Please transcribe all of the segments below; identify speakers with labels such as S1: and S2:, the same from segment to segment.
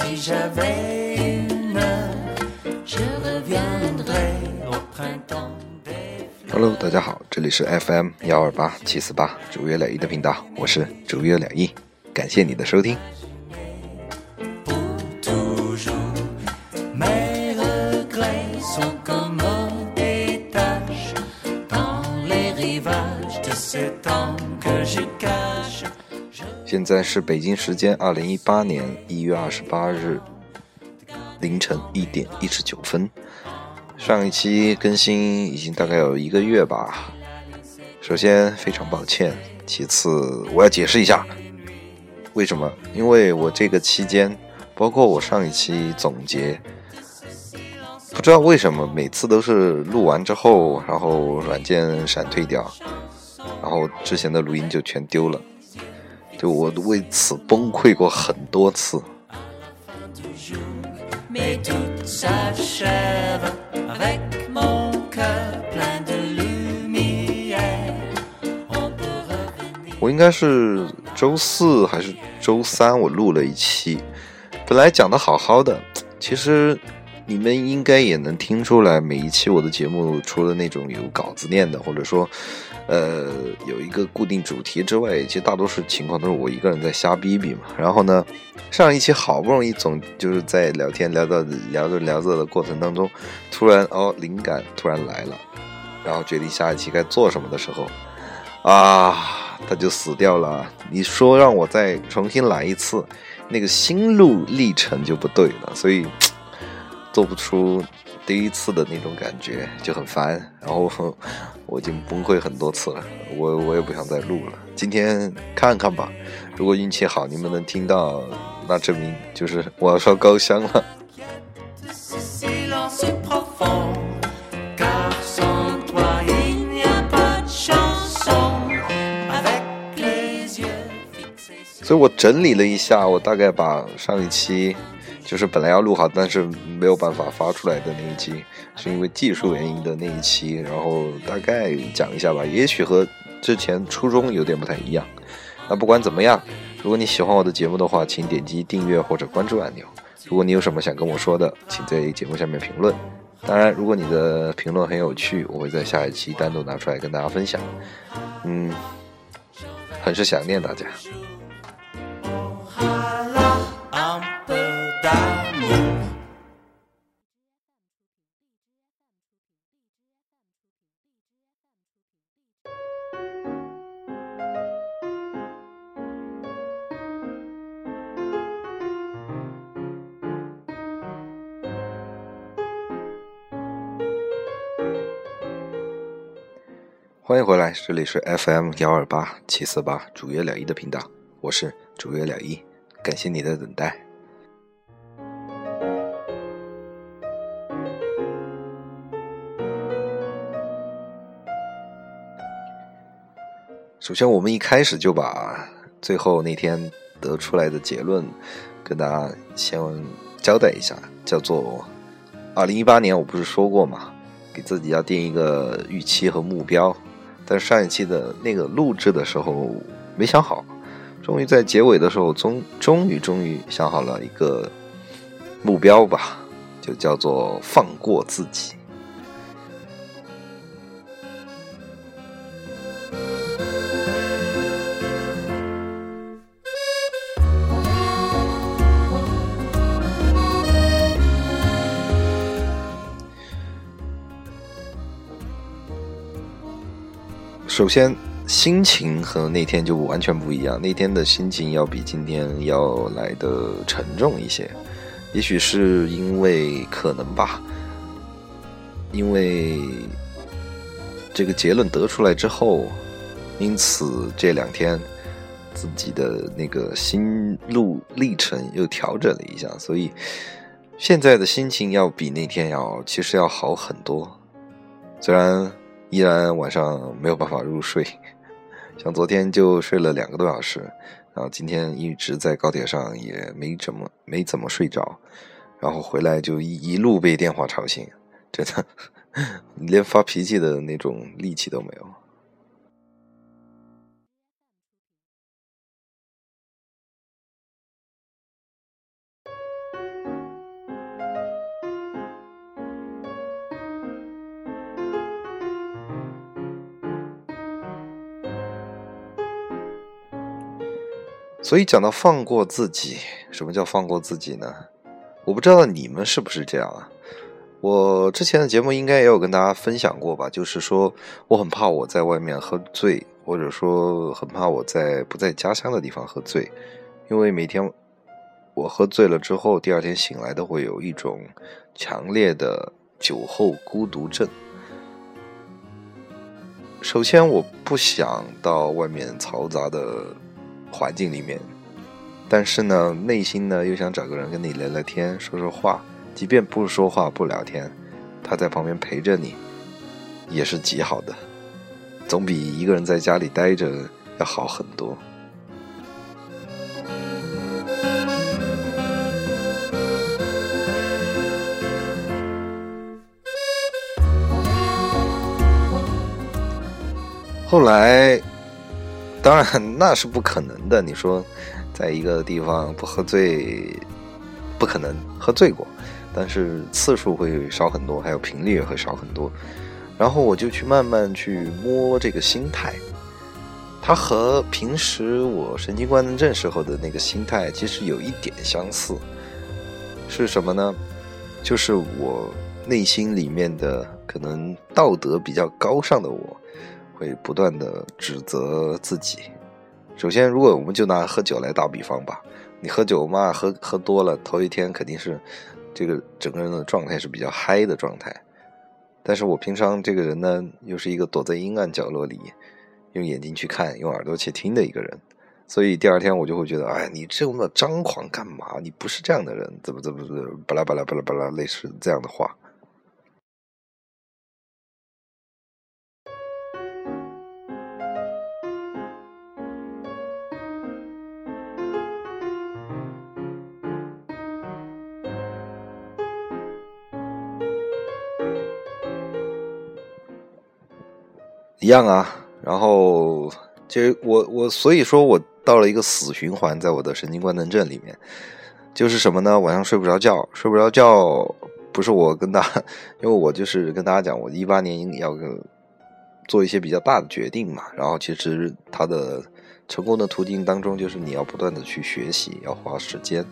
S1: Si j'avais une heure, je reviendrai au printemps des fleurs.
S2: Hello，大家好，这里是 FM 幺二八七四八逐月两亿的频道，我是逐月两亿，感谢你的收听。现在是北京时间二零一八年一月二十八日凌晨一点一十九分。上一期更新已经大概有一个月吧。首先非常抱歉，其次我要解释一下为什么，因为我这个期间，包括我上一期总结，不知道为什么每次都是录完之后，然后软件闪退掉，然后之前的录音就全丢了。就我为此崩溃过很多次。我应该是周四还是周三我录了一期。本来讲的好好的其实你们应该也能听出来，每一期我的节目除了那种有稿子念的，或者说，呃，有一个固定主题之外，其实大多数情况都是我一个人在瞎逼逼嘛。然后呢，上一期好不容易总就是在聊天聊到聊着聊着的过程当中，突然哦灵感突然来了，然后决定下一期该做什么的时候，啊，他就死掉了。你说让我再重新来一次，那个心路历程就不对了，所以做不出第一次的那种感觉，就很烦。然后我已经崩溃很多次了，我我也不想再录了。今天看看吧，如果运气好，你们能听到，那证明就是我要烧高香了。所以我整理了一下，我大概把上一期就是本来要录好，但是没有办法发出来的那一期，是因为技术原因的那一期，然后大概讲一下吧，也许和之前初衷有点不太一样。那不管怎么样，如果你喜欢我的节目的话，请点击订阅或者关注按钮。如果你有什么想跟我说的，请在节目下面评论。当然，如果你的评论很有趣，我会在下一期单独拿出来跟大家分享。嗯，很是想念大家。欢迎回来，这里是 FM 幺二八七四八主约了一的频道，我是主约了一，感谢你的等待。首先，我们一开始就把最后那天得出来的结论跟大家先交代一下，叫做二零一八年，我不是说过吗？给自己要定一个预期和目标，但是上一期的那个录制的时候没想好，终于在结尾的时候，终终于终于想好了一个目标吧，就叫做放过自己。首先，心情和那天就完全不一样。那天的心情要比今天要来的沉重一些，也许是因为可能吧，因为这个结论得出来之后，因此这两天自己的那个心路历程又调整了一下，所以现在的心情要比那天要其实要好很多。虽然依然晚上没有办法入睡，像昨天就睡了两个多小时，然后今天一直在高铁上也没怎么没怎么睡着，然后回来就一一路被电话吵醒，真的 连发脾气的那种力气都没有。所以讲到放过自己，什么叫放过自己呢？我不知道你们是不是这样啊？我之前的节目应该也有跟大家分享过吧，就是说我很怕我在外面喝醉，或者说很怕我在不在家乡的地方喝醉，因为每天我喝醉了之后，第二天醒来都会有一种强烈的酒后孤独症。首先，我不想到外面嘈杂的环境里面，但是呢，内心呢又想找个人跟你聊聊天、说说话。即便不说话、不聊天，他在旁边陪着你，也是极好的，总比一个人在家里待着要好很多。后来，当然那是不可能的。你说，在一个地方不喝醉，不可能喝醉过，但是次数会少很多，还有频率也会少很多。然后我就去慢慢去摸这个心态，它和平时我神经官能症时候的那个心态其实有一点相似。是什么呢？就是我内心里面的可能道德比较高尚的我。会不断的指责自己。首先，如果我们就拿喝酒来打比方吧，你喝酒嘛，喝喝多了，头一天肯定是这个整个人的状态是比较嗨的状态。但是我平常这个人呢，又是一个躲在阴暗角落里，用眼睛去看，用耳朵去听的一个人，所以第二天我就会觉得，哎，你这么张狂干嘛？你不是这样的人，怎么怎么怎么，巴拉巴拉巴拉巴拉，类似这样的话。一样啊，然后其实我我所以说我到了一个死循环，在我的神经官能症里面，就是什么呢？晚上睡不着觉，睡不着觉，不是我跟大，因为我就是跟大家讲，我一八年要做一些比较大的决定嘛，然后其实它的成功的途径当中，就是你要不断的去学习，要花时间，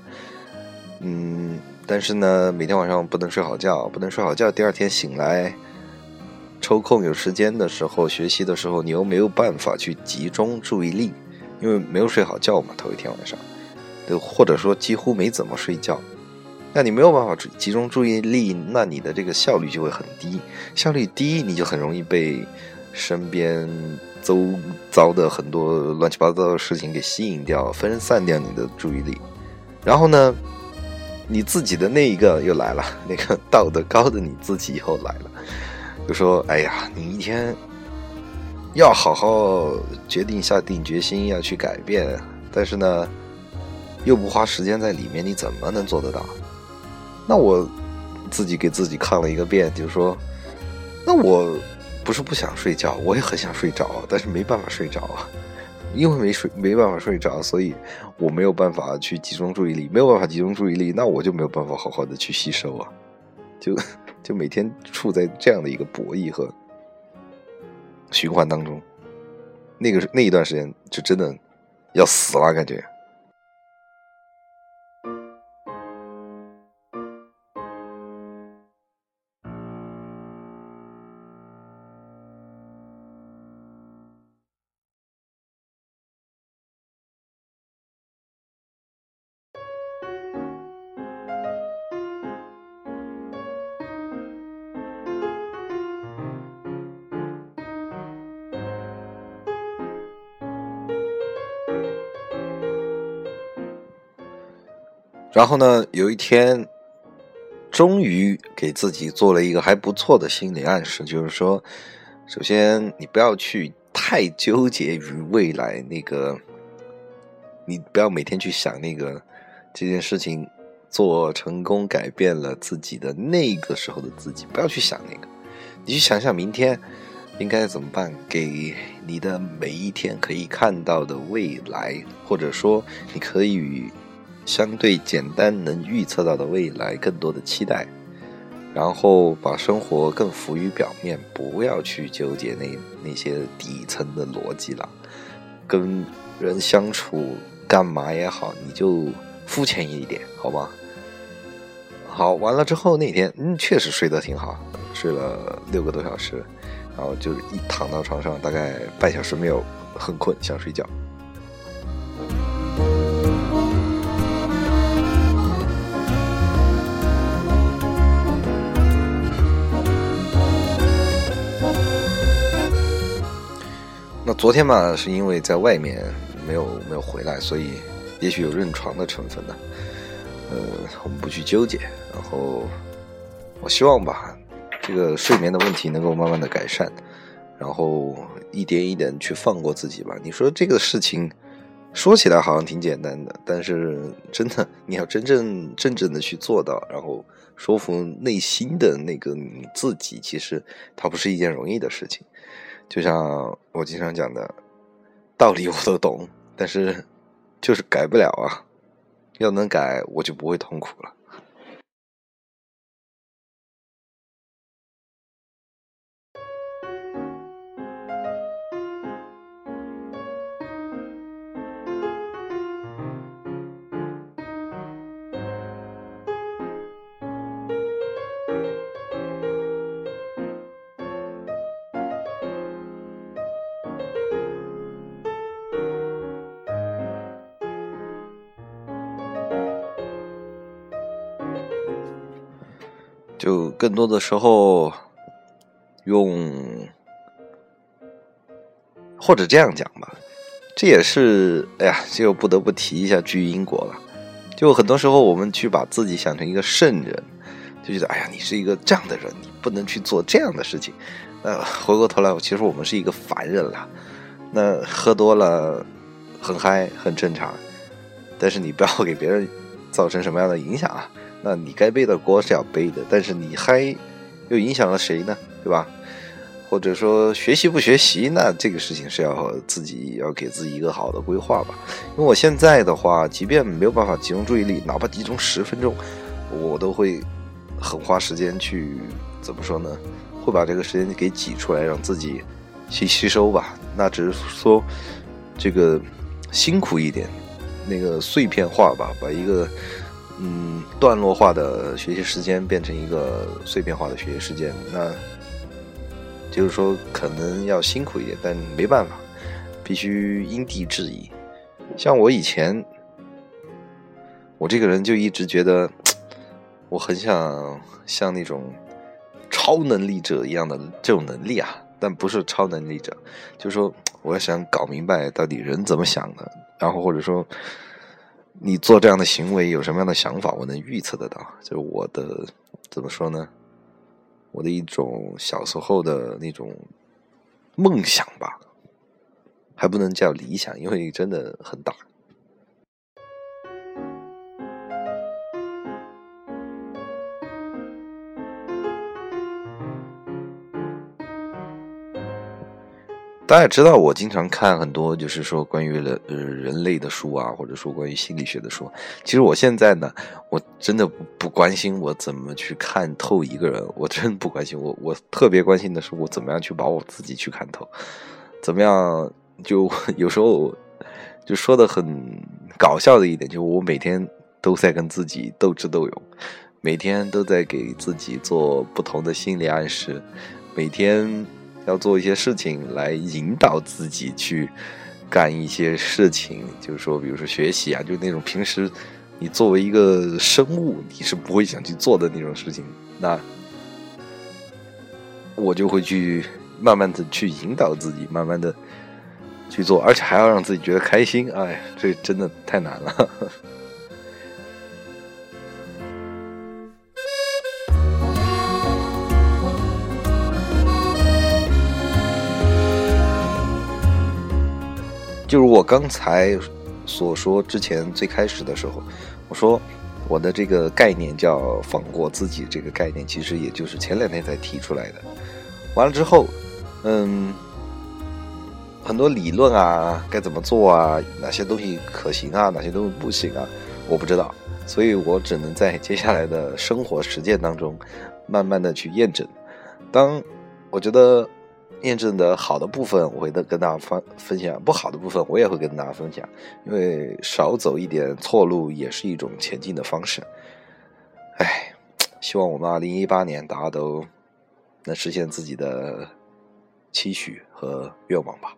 S2: 嗯，但是呢，每天晚上不能睡好觉，不能睡好觉，第二天醒来。抽空有时间的时候，学习的时候，你又没有办法去集中注意力，因为没有睡好觉嘛，头一天晚上，或者说几乎没怎么睡觉，那你没有办法集中注意力，那你的这个效率就会很低，效率低，你就很容易被身边周遭的很多乱七八糟的事情给吸引掉，分散掉你的注意力，然后呢，你自己的那一个又来了，那个道德高的你自己又来了。就说：“哎呀，你一天要好好决定下定决心要去改变，但是呢，又不花时间在里面，你怎么能做得到？那我自己给自己看了一个遍，就说，那我不是不想睡觉，我也很想睡着，但是没办法睡着啊，因为没睡没办法睡着，所以我没有办法去集中注意力，没有办法集中注意力，那我就没有办法好好的去吸收啊，就。”就每天处在这样的一个博弈和循环当中，那个那一段时间就真的要死了，感觉。然后呢，有一天，终于给自己做了一个还不错的心理暗示，就是说，首先你不要去太纠结于未来那个，你不要每天去想那个这件事情做成功改变了自己的那个时候的自己，不要去想那个，你去想想明天应该怎么办，给你的每一天可以看到的未来，或者说你可以。相对简单能预测到的未来，更多的期待，然后把生活更浮于表面，不要去纠结那那些底层的逻辑了。跟人相处，干嘛也好，你就肤浅一点，好吗？好，完了之后那天，嗯，确实睡得挺好，睡了六个多小时，然后就一躺到床上，大概半小时没有，很困，想睡觉。昨天嘛，是因为在外面没有没有回来，所以也许有认床的成分呢。呃，我们不去纠结。然后，我希望吧，这个睡眠的问题能够慢慢的改善，然后一点一点去放过自己吧。你说这个事情说起来好像挺简单的，但是真的你要真正真正的去做到，然后说服内心的那个你自己，其实它不是一件容易的事情。就像我经常讲的，道理我都懂，但是就是改不了啊。要能改，我就不会痛苦了。就更多的时候，用或者这样讲吧，这也是哎呀，就不得不提一下巨因果了。就很多时候，我们去把自己想成一个圣人，就觉得哎呀，你是一个这样的人，你不能去做这样的事情。呃，回过头来，其实我们是一个凡人了。那喝多了，很嗨，很正常。但是你不要给别人造成什么样的影响啊。那你该背的锅是要背的，但是你嗨，又影响了谁呢？对吧？或者说学习不学习，那这个事情是要自己要给自己一个好的规划吧。因为我现在的话，即便没有办法集中注意力，哪怕集中十分钟，我都会很花时间去怎么说呢？会把这个时间给挤出来，让自己去吸收吧。那只是说这个辛苦一点，那个碎片化吧，把一个。嗯，段落化的学习时间变成一个碎片化的学习时间，那就是说可能要辛苦一点，但没办法，必须因地制宜。像我以前，我这个人就一直觉得，我很想像那种超能力者一样的这种能力啊，但不是超能力者，就是说，我要想搞明白到底人怎么想的，然后或者说。你做这样的行为有什么样的想法？我能预测得到，就是我的怎么说呢？我的一种小时候的那种梦想吧，还不能叫理想，因为真的很大。大家知道，我经常看很多，就是说关于人呃人类的书啊，或者说关于心理学的书。其实我现在呢，我真的不不关心我怎么去看透一个人，我真不关心。我我特别关心的是我怎么样去把我自己去看透，怎么样就有时候就说的很搞笑的一点，就是我每天都在跟自己斗智斗勇，每天都在给自己做不同的心理暗示，每天。要做一些事情来引导自己去干一些事情，就是说，比如说学习啊，就那种平时你作为一个生物，你是不会想去做的那种事情，那我就会去慢慢的去引导自己，慢慢的去做，而且还要让自己觉得开心。哎，这真的太难了。就如我刚才所说，之前最开始的时候，我说我的这个概念叫放过自己，这个概念其实也就是前两天才提出来的。完了之后，嗯，很多理论啊，该怎么做啊，哪些东西可行啊，哪些东西不行啊，我不知道，所以我只能在接下来的生活实践当中，慢慢的去验证。当我觉得验证的好的部分，我会跟大家分分享；不好的部分，我也会跟大家分享。因为少走一点错路，也是一种前进的方式。哎，希望我们二零一八年大家都能实现自己的期许和愿望吧。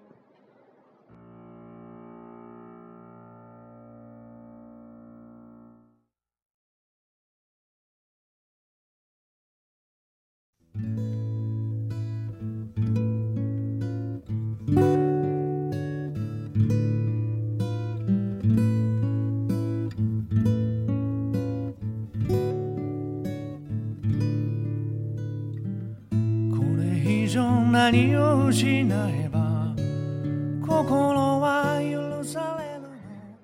S1: 何を失えば心は許される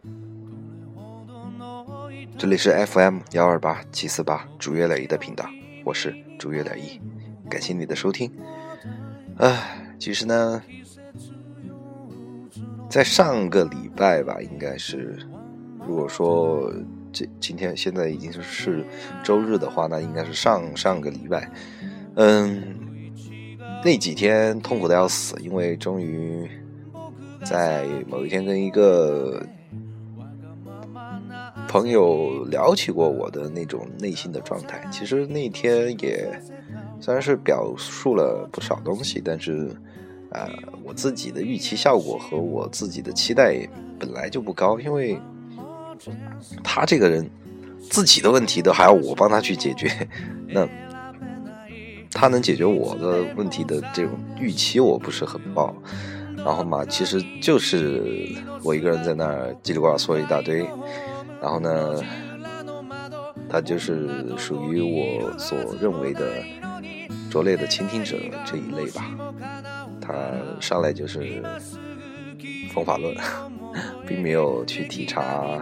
S1: のどれほどの痛
S2: 这里是 FM 幺二八七四八主月磊一的频道，我是主月磊一，感谢你的收听。唉，其实呢，在上个礼拜吧，应该是，如果说这今天现在已经是周日的话，那应该是上上个礼拜，嗯， 那几天痛苦的要死，因为终于在某一天跟一个朋友聊起过我的那种内心的状态。其实那天也虽然是表述了不少东西，但是，呃，我自己的预期效果和我自己的期待本来就不高，因为他这个人自己的问题都还要我帮他去解决，那他能解决我的问题的这种预期我不是很抱。然后嘛，其实就是我一个人在那儿叽里呱啦说了一大堆，然后呢，他就是属于我所认为的拙劣的倾听者这一类吧。他上来就是方法论，并没有去体察，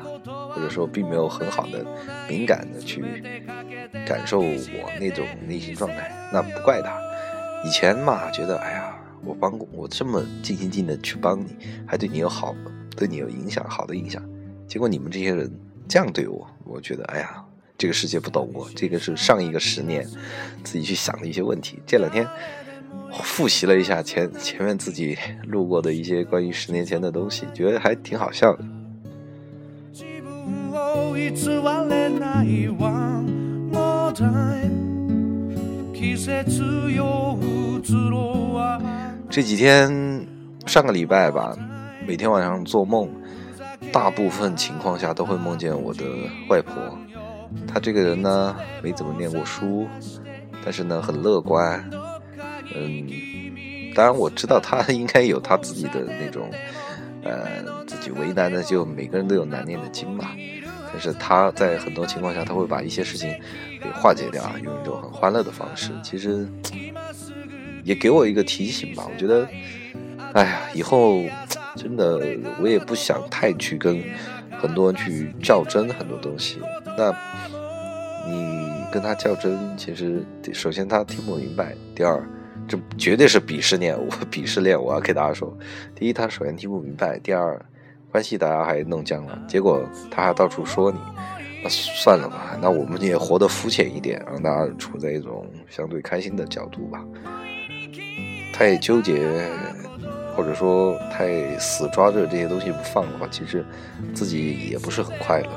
S2: 或者说并没有很好的敏感的去感受我那种内心状态。那不怪他，以前嘛觉得哎呀，我帮过我这么尽心尽力的去帮你，还对你有好，对你有影响，好的影响。结果你们这些人这样对我，我觉得哎呀，这个世界不懂我。这个是上一个十年自己去想的一些问题。这两天复习了一下前前面自己录过的一些关于十年前的东西，觉得还挺好笑的。
S1: 自分を偽れない
S2: 这几天上个礼拜吧，每天晚上做梦，大部分情况下都会梦见我的外婆。她这个人呢，没怎么念过书，但是呢很乐观。嗯，当然我知道她应该有她自己的那种，呃，自己为难的，就每个人都有难念的经嘛。但是他在很多情况下，他会把一些事情给化解掉啊，用一种很欢乐的方式。其实也给我一个提醒吧。我觉得，哎呀，以后真的我也不想太去跟很多人去较真很多东西。那你跟他较真，其实首先他听不明白，第二，这绝对是鄙视链，我 鄙视链，我要给大家说，第一，他首先听不明白，第二，关系大家还弄僵了，结果他还到处说你，那算了吧，那我们也活得肤浅一点，让大家处在一种相对开心的角度吧。太纠结，或者说太死抓着这些东西不放的话，其实自己也不是很快乐。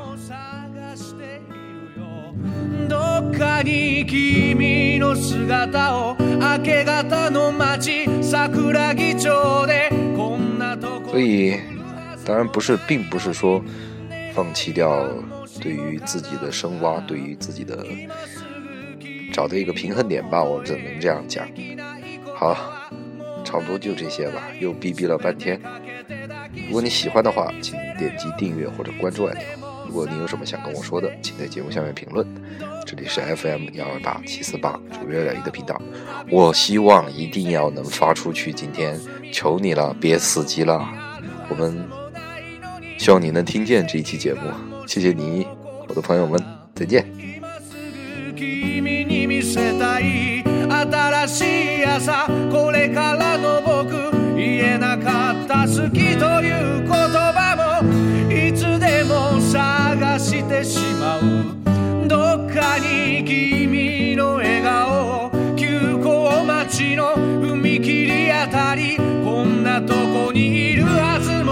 S1: どっかに君の姿を明け方の街桜木町でこんなとこ
S2: 所以， 当然不是，并不是说放弃掉对于自己的深挖，对于自己的找的一个平衡点吧，我只能这样讲。好，差不多就这些吧，又逼逼了半天。如果你喜欢的话，请点击订阅或者关注按钮。如果你有什么想跟我说的，请在节目下面评论。这里是 FM 幺二八七四八主月两一的频道，我希望一定要能发出去。今天求你了，别死机了。我们希望你能听见这一期节目，谢谢你，我的朋友们，再见。
S1: 新しい朝これからの僕言えなかった好きという言葉もいつでも探してしまうどっかに君の笑顔急行の踏切あたりこんなとこにいるはず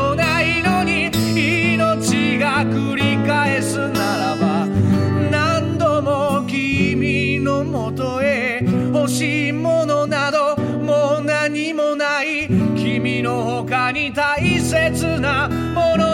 S1: 繰り返すならば何度も君のもとへ欲しいものなどもう何もない。君の他に大切なもの